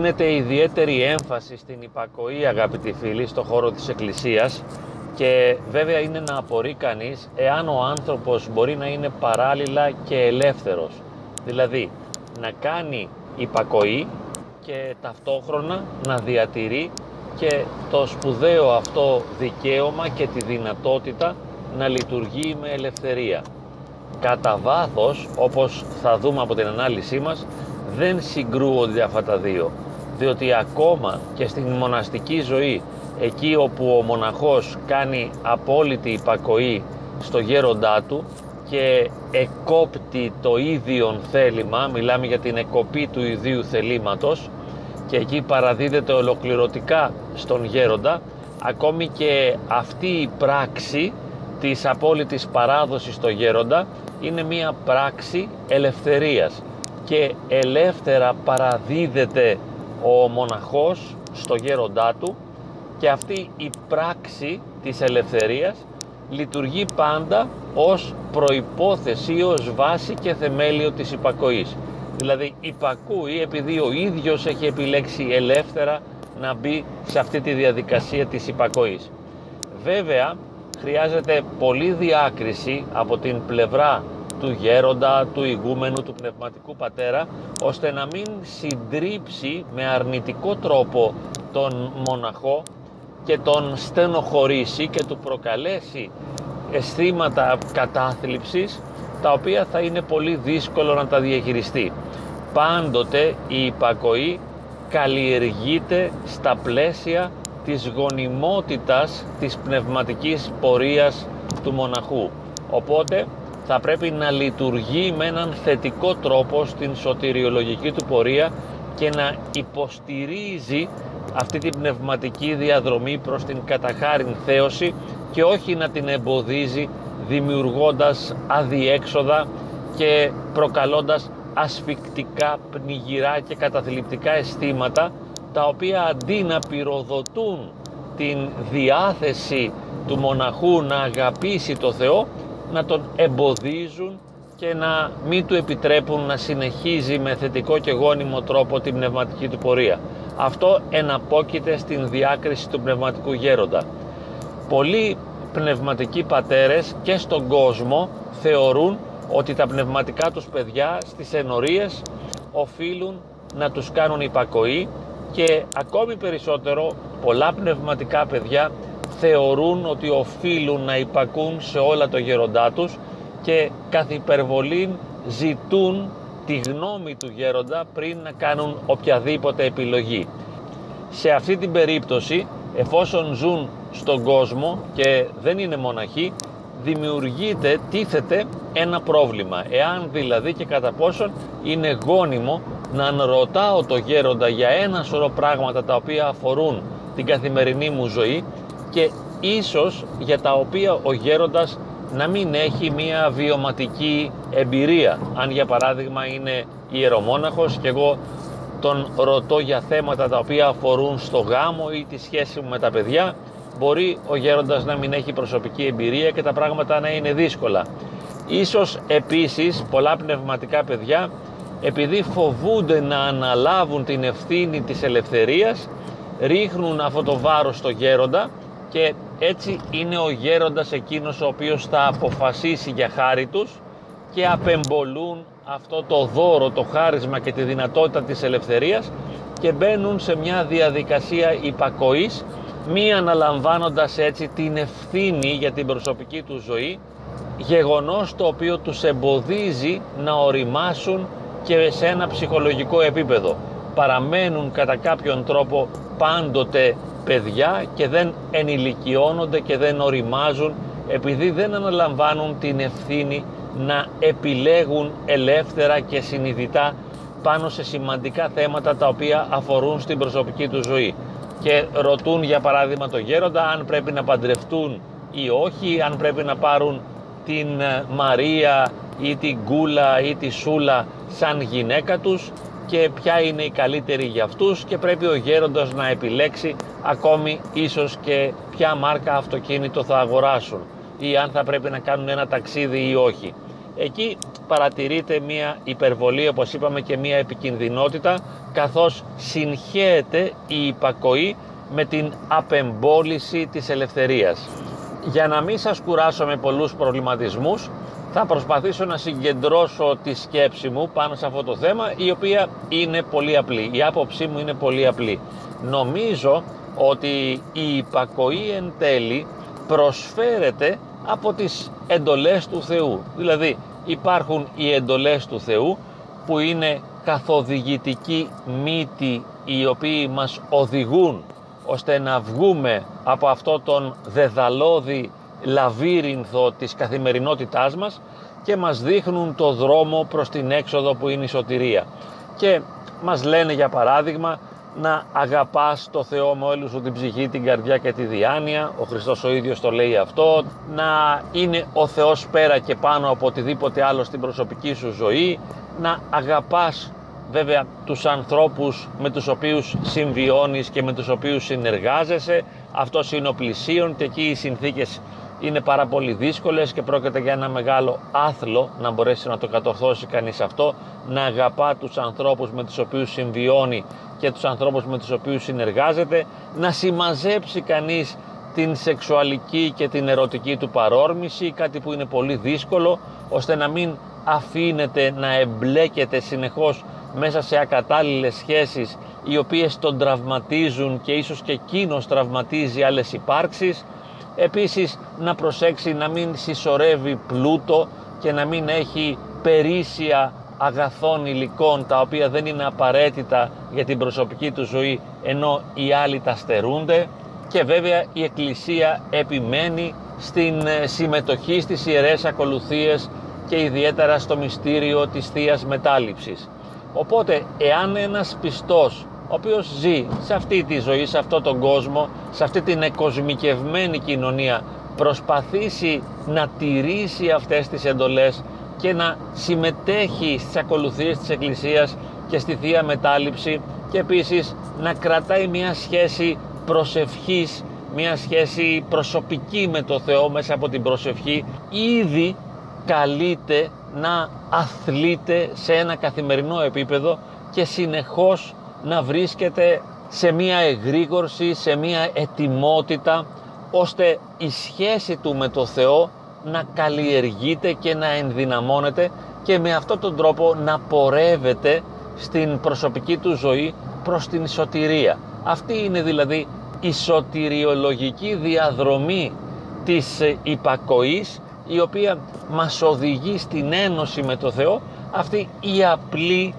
δίνεται ιδιαίτερη έμφαση στην υπακοή αγαπητοί φίλοι στο χώρο της Εκκλησίας και βέβαια είναι να απορεί κανείς εάν ο άνθρωπος μπορεί να είναι παράλληλα και ελεύθερος δηλαδή να κάνει υπακοή και ταυτόχρονα να διατηρεί και το σπουδαίο αυτό δικαίωμα και τη δυνατότητα να λειτουργεί με ελευθερία. Κατά βάθος, όπως θα δούμε από την ανάλυση μας, δεν συγκρούονται αυτά τα δύο, διότι ακόμα και στην μοναστική ζωή, εκεί όπου ο μοναχός κάνει απόλυτη υπακοή στο γέροντά του και εκόπτει το ίδιον θέλημα, μιλάμε για την εκοπή του ιδίου θελήματος και εκεί παραδίδεται ολοκληρωτικά στον γέροντα, ακόμη και αυτή η πράξη της απόλυτης παράδοσης στο γέροντα είναι μία πράξη ελευθερίας και ελεύθερα παραδίδεται ο μοναχός στο γέροντά του και αυτή η πράξη της ελευθερίας λειτουργεί πάντα ως προϋπόθεση, ως βάση και θεμέλιο της υπακοής. Δηλαδή υπακούει επειδή ο ίδιος έχει επιλέξει ελεύθερα να μπει σε αυτή τη διαδικασία της υπακοής. Βέβαια χρειάζεται πολλή διάκριση από την πλευρά του γέροντα, του ηγούμενου, του πνευματικού πατέρα ώστε να μην συντρίψει με αρνητικό τρόπο τον μοναχό και τον στενοχωρήσει και του προκαλέσει αισθήματα κατάθλιψης τα οποία θα είναι πολύ δύσκολο να τα διαχειριστεί. Πάντοτε η υπακοή καλλιεργείται στα πλαίσια της γονιμότητας της πνευματικής πορείας του μοναχού. Οπότε θα πρέπει να λειτουργεί με έναν θετικό τρόπο στην σωτηριολογική του πορεία και να υποστηρίζει αυτή την πνευματική διαδρομή προς την καταχάριν θέωση και όχι να την εμποδίζει δημιουργώντας αδιέξοδα και προκαλώντας ασφικτικά, πνιγυρά και καταθλιπτικά αισθήματα τα οποία αντί να πυροδοτούν την διάθεση του μοναχού να αγαπήσει το Θεό να τον εμποδίζουν και να μην του επιτρέπουν να συνεχίζει με θετικό και γόνιμο τρόπο την πνευματική του πορεία. Αυτό εναπόκειται στην διάκριση του πνευματικού γέροντα. Πολλοί πνευματικοί πατέρες και στον κόσμο θεωρούν ότι τα πνευματικά τους παιδιά στις ενορίες οφείλουν να τους κάνουν υπακοή και ακόμη περισσότερο πολλά πνευματικά παιδιά θεωρούν ότι οφείλουν να υπακούν σε όλα το γέροντά τους και καθ' υπερβολή ζητούν τη γνώμη του γέροντα πριν να κάνουν οποιαδήποτε επιλογή. Σε αυτή την περίπτωση, εφόσον ζουν στον κόσμο και δεν είναι μοναχοί, δημιουργείται, τίθεται ένα πρόβλημα. Εάν δηλαδή και κατά πόσον είναι γόνιμο να ρωτάω το γέροντα για ένα σωρό πράγματα τα οποία αφορούν την καθημερινή μου ζωή και ίσως για τα οποία ο γέροντας να μην έχει μία βιωματική εμπειρία. Αν για παράδειγμα είναι ιερομόναχος και εγώ τον ρωτώ για θέματα τα οποία αφορούν στο γάμο ή τη σχέση μου με τα παιδιά, μπορεί ο γέροντας να μην έχει προσωπική εμπειρία και τα πράγματα να είναι δύσκολα. Ίσως επίσης πολλά πνευματικά παιδιά επειδή φοβούνται να αναλάβουν την ευθύνη της ελευθερίας ρίχνουν αυτό το βάρος στο γέροντα και έτσι είναι ο γέροντας εκείνος ο οποίος θα αποφασίσει για χάρη τους και απεμπολούν αυτό το δώρο, το χάρισμα και τη δυνατότητα της ελευθερίας και μπαίνουν σε μια διαδικασία υπακοής μη αναλαμβάνοντας έτσι την ευθύνη για την προσωπική τους ζωή γεγονός το οποίο τους εμποδίζει να οριμάσουν και σε ένα ψυχολογικό επίπεδο παραμένουν κατά κάποιον τρόπο πάντοτε παιδιά και δεν ενηλικιώνονται και δεν οριμάζουν επειδή δεν αναλαμβάνουν την ευθύνη να επιλέγουν ελεύθερα και συνειδητά πάνω σε σημαντικά θέματα τα οποία αφορούν στην προσωπική τους ζωή. Και ρωτούν για παράδειγμα το γέροντα αν πρέπει να παντρευτούν ή όχι, αν πρέπει να πάρουν την ε, Μαρία ή την Κούλα ή τη Σούλα σαν γυναίκα τους και ποια είναι η καλύτερη για αυτούς και πρέπει ο γέροντας να επιλέξει ακόμη ίσως και ποια μάρκα αυτοκίνητο θα αγοράσουν ή αν θα πρέπει να κάνουν ένα ταξίδι ή όχι. εκεί παρατηρείται μια υπερβολή όπως είπαμε και μια επικινδυνότητα καθώς συγχέεται η υπακοή με την απεμπόληση της ελευθερίας. Για να μην σας κουράσω με πολλούς προβληματισμούς θα προσπαθήσω να συγκεντρώσω τη σκέψη μου πάνω σε αυτό το θέμα η οποία είναι πολύ απλή. Η άποψή μου είναι πολύ απλή. Νομίζω ότι η υπακοή εν τέλει προσφέρεται από τις εντολές του Θεού. Δηλαδή υπάρχουν οι εντολές του Θεού που είναι καθοδηγητικοί μύτοι οι οποίοι μας οδηγούν ώστε να βγούμε από αυτό τον δεδαλώδη λαβύρινθο της καθημερινότητάς μας και μας δείχνουν το δρόμο προς την έξοδο που είναι η σωτηρία. Και μας λένε για παράδειγμα να αγαπάς το Θεό με όλη σου την ψυχή, την καρδιά και τη διάνοια. Ο Χριστός ο ίδιος το λέει αυτό. Να είναι ο Θεός πέρα και πάνω από οτιδήποτε άλλο στην προσωπική σου ζωή. Να αγαπάς βέβαια τους ανθρώπους με τους οποίους συμβιώνεις και με τους οποίους συνεργάζεσαι. Αυτός είναι ο πλησίον και εκεί οι συνθήκες είναι πάρα πολύ δύσκολες και πρόκειται για ένα μεγάλο άθλο να μπορέσει να το κατορθώσει κανείς αυτό, να αγαπά τους ανθρώπους με τους οποίους συμβιώνει και τους ανθρώπους με τους οποίους συνεργάζεται, να συμμαζέψει κανείς την σεξουαλική και την ερωτική του παρόρμηση, κάτι που είναι πολύ δύσκολο, ώστε να μην αφήνεται να εμπλέκεται συνεχώς μέσα σε ακατάλληλες σχέσεις οι οποίες τον τραυματίζουν και ίσως και εκείνος τραυματίζει άλλες υπάρξεις. Επίσης να προσέξει να μην συσσωρεύει πλούτο και να μην έχει περίσσια αγαθών υλικών τα οποία δεν είναι απαραίτητα για την προσωπική του ζωή ενώ οι άλλοι τα στερούνται και βέβαια η Εκκλησία επιμένει στην ε, συμμετοχή στις ιερές ακολουθίες και ιδιαίτερα στο μυστήριο της θείας Μετάληψης. Οπότε εάν ένας πιστός ο οποίος ζει σε αυτή τη ζωή, σε αυτόν τον κόσμο, σε αυτή την εκοσμικευμένη κοινωνία προσπαθήσει να τηρήσει αυτές τις εντολές και να συμμετέχει στις ακολουθίες της Εκκλησίας και στη Θεία Μετάληψη και επίσης να κρατάει μια σχέση προσευχής, μια σχέση προσωπική με το Θεό μέσα από την προσευχή. Ήδη καλείται να αθλείται σε ένα καθημερινό επίπεδο και συνεχώς να βρίσκεται σε μια εγρήγορση, σε μια ετοιμότητα ώστε η σχέση του με το Θεό να καλλιεργείται και να ενδυναμώνεται και με αυτόν τον τρόπο να πορεύεται στην προσωπική του ζωή προς την σωτηρία. Αυτή είναι δηλαδή η σωτηριολογική διαδρομή της υπακοής η οποία μας οδηγεί στην ένωση με το Θεό αυτή η απλή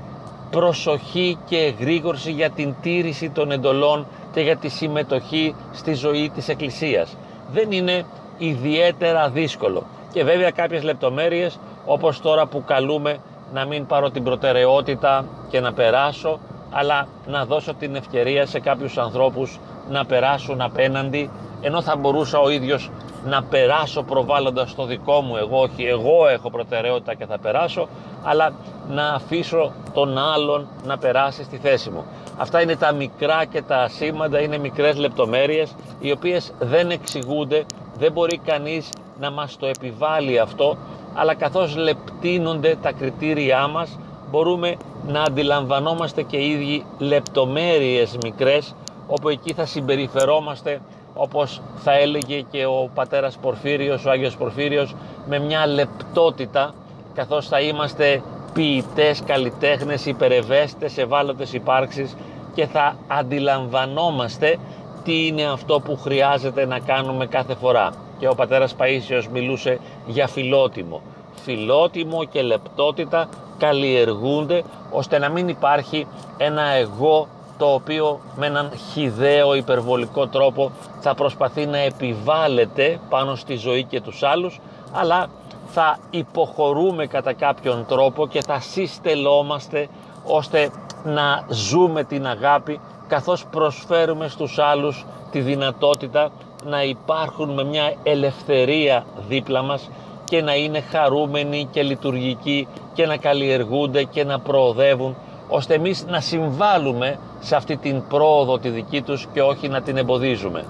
προσοχή και εγρήγορση για την τήρηση των εντολών και για τη συμμετοχή στη ζωή της Εκκλησίας. Δεν είναι ιδιαίτερα δύσκολο. Και βέβαια κάποιες λεπτομέρειες όπως τώρα που καλούμε να μην πάρω την προτεραιότητα και να περάσω αλλά να δώσω την ευκαιρία σε κάποιους ανθρώπους να περάσουν απέναντι ενώ θα μπορούσα ο ίδιος να περάσω προβάλλοντας το δικό μου εγώ όχι εγώ έχω προτεραιότητα και θα περάσω αλλά να αφήσω τον άλλον να περάσει στη θέση μου. Αυτά είναι τα μικρά και τα ασήμαντα είναι μικρές λεπτομέρειες οι οποίες δεν εξηγούνται δεν μπορεί κανείς να μας το επιβάλλει αυτό αλλά καθώς λεπτύνονται τα κριτήριά μας μπορούμε να αντιλαμβανόμαστε και οι ίδιοι λεπτομέρειες μικρές όπου εκεί θα συμπεριφερόμαστε όπως θα έλεγε και ο πατέρας Πορφύριος, ο Άγιος Πορφύριος με μια λεπτότητα καθώς θα είμαστε ποιητές, καλλιτέχνες, υπερευαίσθητες, ευάλωτες υπάρξεις και θα αντιλαμβανόμαστε τι είναι αυτό που χρειάζεται να κάνουμε κάθε φορά. Και ο πατέρας Παΐσιος μιλούσε για φιλότιμο. Φιλότιμο και λεπτότητα καλλιεργούνται ώστε να μην υπάρχει ένα εγώ το οποίο με έναν χιδαίο υπερβολικό τρόπο θα προσπαθεί να επιβάλλεται πάνω στη ζωή και τους άλλους αλλά θα υποχωρούμε κατά κάποιον τρόπο και θα συστελόμαστε ώστε να ζούμε την αγάπη καθώς προσφέρουμε στους άλλους τη δυνατότητα να υπάρχουν με μια ελευθερία δίπλα μας και να είναι χαρούμενοι και λειτουργικοί και να καλλιεργούνται και να προοδεύουν ώστε εμείς να συμβάλλουμε σε αυτή την πρόοδο τη δική τους και όχι να την εμποδίζουμε.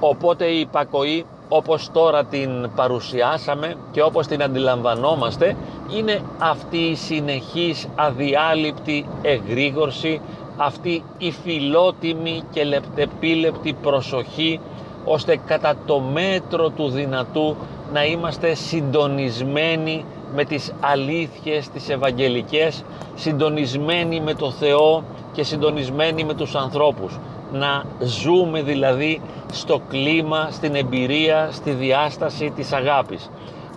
Οπότε η υπακοή όπως τώρα την παρουσιάσαμε και όπως την αντιλαμβανόμαστε είναι αυτή η συνεχής αδιάλειπτη εγρήγορση, αυτή η φιλότιμη και λεπτεπίλεπτη προσοχή ώστε κατά το μέτρο του δυνατού να είμαστε συντονισμένοι με τις αλήθειες τις ευαγγελικές, συντονισμένοι με το Θεό και συντονισμένοι με τους ανθρώπους. Να ζούμε δηλαδή στο κλίμα, στην εμπειρία, στη διάσταση της αγάπης.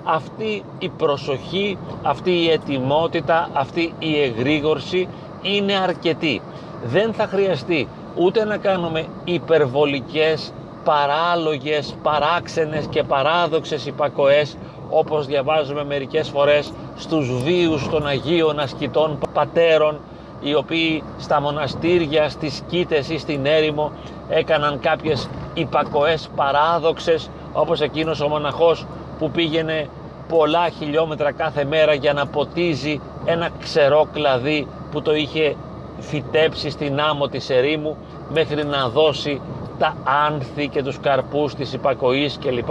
Αυτή η προσοχή, αυτή η ετοιμότητα, αυτή η εγρήγορση είναι αρκετή. Δεν θα χρειαστεί ούτε να κάνουμε υπερβολικές, παράλογες, παράξενες και παράδοξες υπακοές όπως διαβάζουμε μερικές φορές στους βίους των Αγίων Ασκητών Πατέρων οι οποίοι στα μοναστήρια, στις Κίτες ή στην έρημο έκαναν κάποιες υπακοές παράδοξες όπως εκείνος ο μοναχός που πήγαινε πολλά χιλιόμετρα κάθε μέρα για να ποτίζει ένα ξερό κλαδί που το είχε φυτέψει στην άμμο της ερήμου μέχρι να δώσει τα άνθη και τους καρπούς της υπακοής κλπ.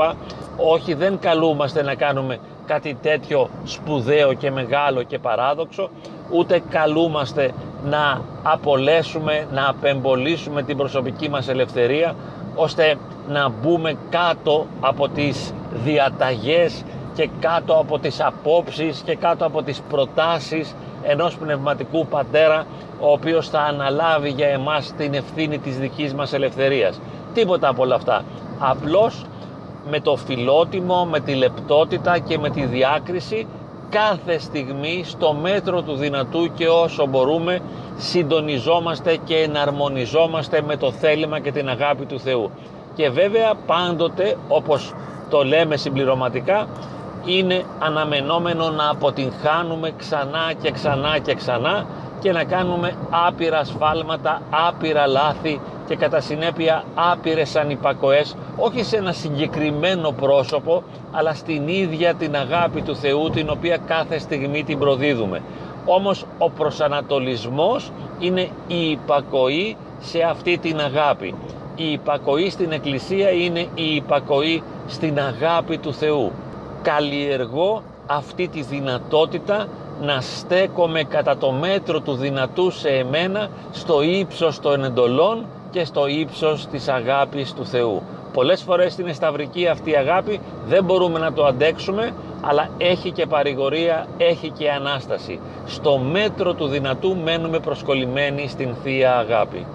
Όχι δεν καλούμαστε να κάνουμε κάτι τέτοιο σπουδαίο και μεγάλο και παράδοξο ούτε καλούμαστε να απολέσουμε, να απεμπολίσουμε την προσωπική μας ελευθερία ώστε να μπούμε κάτω από τις διαταγές και κάτω από τις απόψεις και κάτω από τις προτάσεις ενός πνευματικού πατέρα ο οποίος θα αναλάβει για εμάς την ευθύνη της δικής μας ελευθερίας. Τίποτα από όλα αυτά. Απλώς με το φιλότιμο, με τη λεπτότητα και με τη διάκριση κάθε στιγμή στο μέτρο του δυνατού και όσο μπορούμε συντονιζόμαστε και εναρμονιζόμαστε με το θέλημα και την αγάπη του Θεού. Και βέβαια πάντοτε όπως το λέμε συμπληρωματικά είναι αναμενόμενο να αποτυγχάνουμε ξανά και ξανά και ξανά και να κάνουμε άπειρα σφάλματα, άπειρα λάθη και κατά συνέπεια άπειρες ανυπακοές όχι σε ένα συγκεκριμένο πρόσωπο αλλά στην ίδια την αγάπη του Θεού την οποία κάθε στιγμή την προδίδουμε. Όμως ο προσανατολισμός είναι η υπακοή σε αυτή την αγάπη. Η υπακοή στην Εκκλησία είναι η υπακοή στην αγάπη του Θεού. Καλλιεργώ αυτή τη δυνατότητα να στέκομαι κατά το μέτρο του δυνατού σε εμένα στο ύψος των εντολών και στο ύψος της αγάπης του Θεού. Πολλές φορές στην εσταυρική αυτή αγάπη δεν μπορούμε να το αντέξουμε αλλά έχει και παρηγορία, έχει και Ανάσταση. Στο μέτρο του δυνατού μένουμε προσκολλημένοι στην Θεία Αγάπη.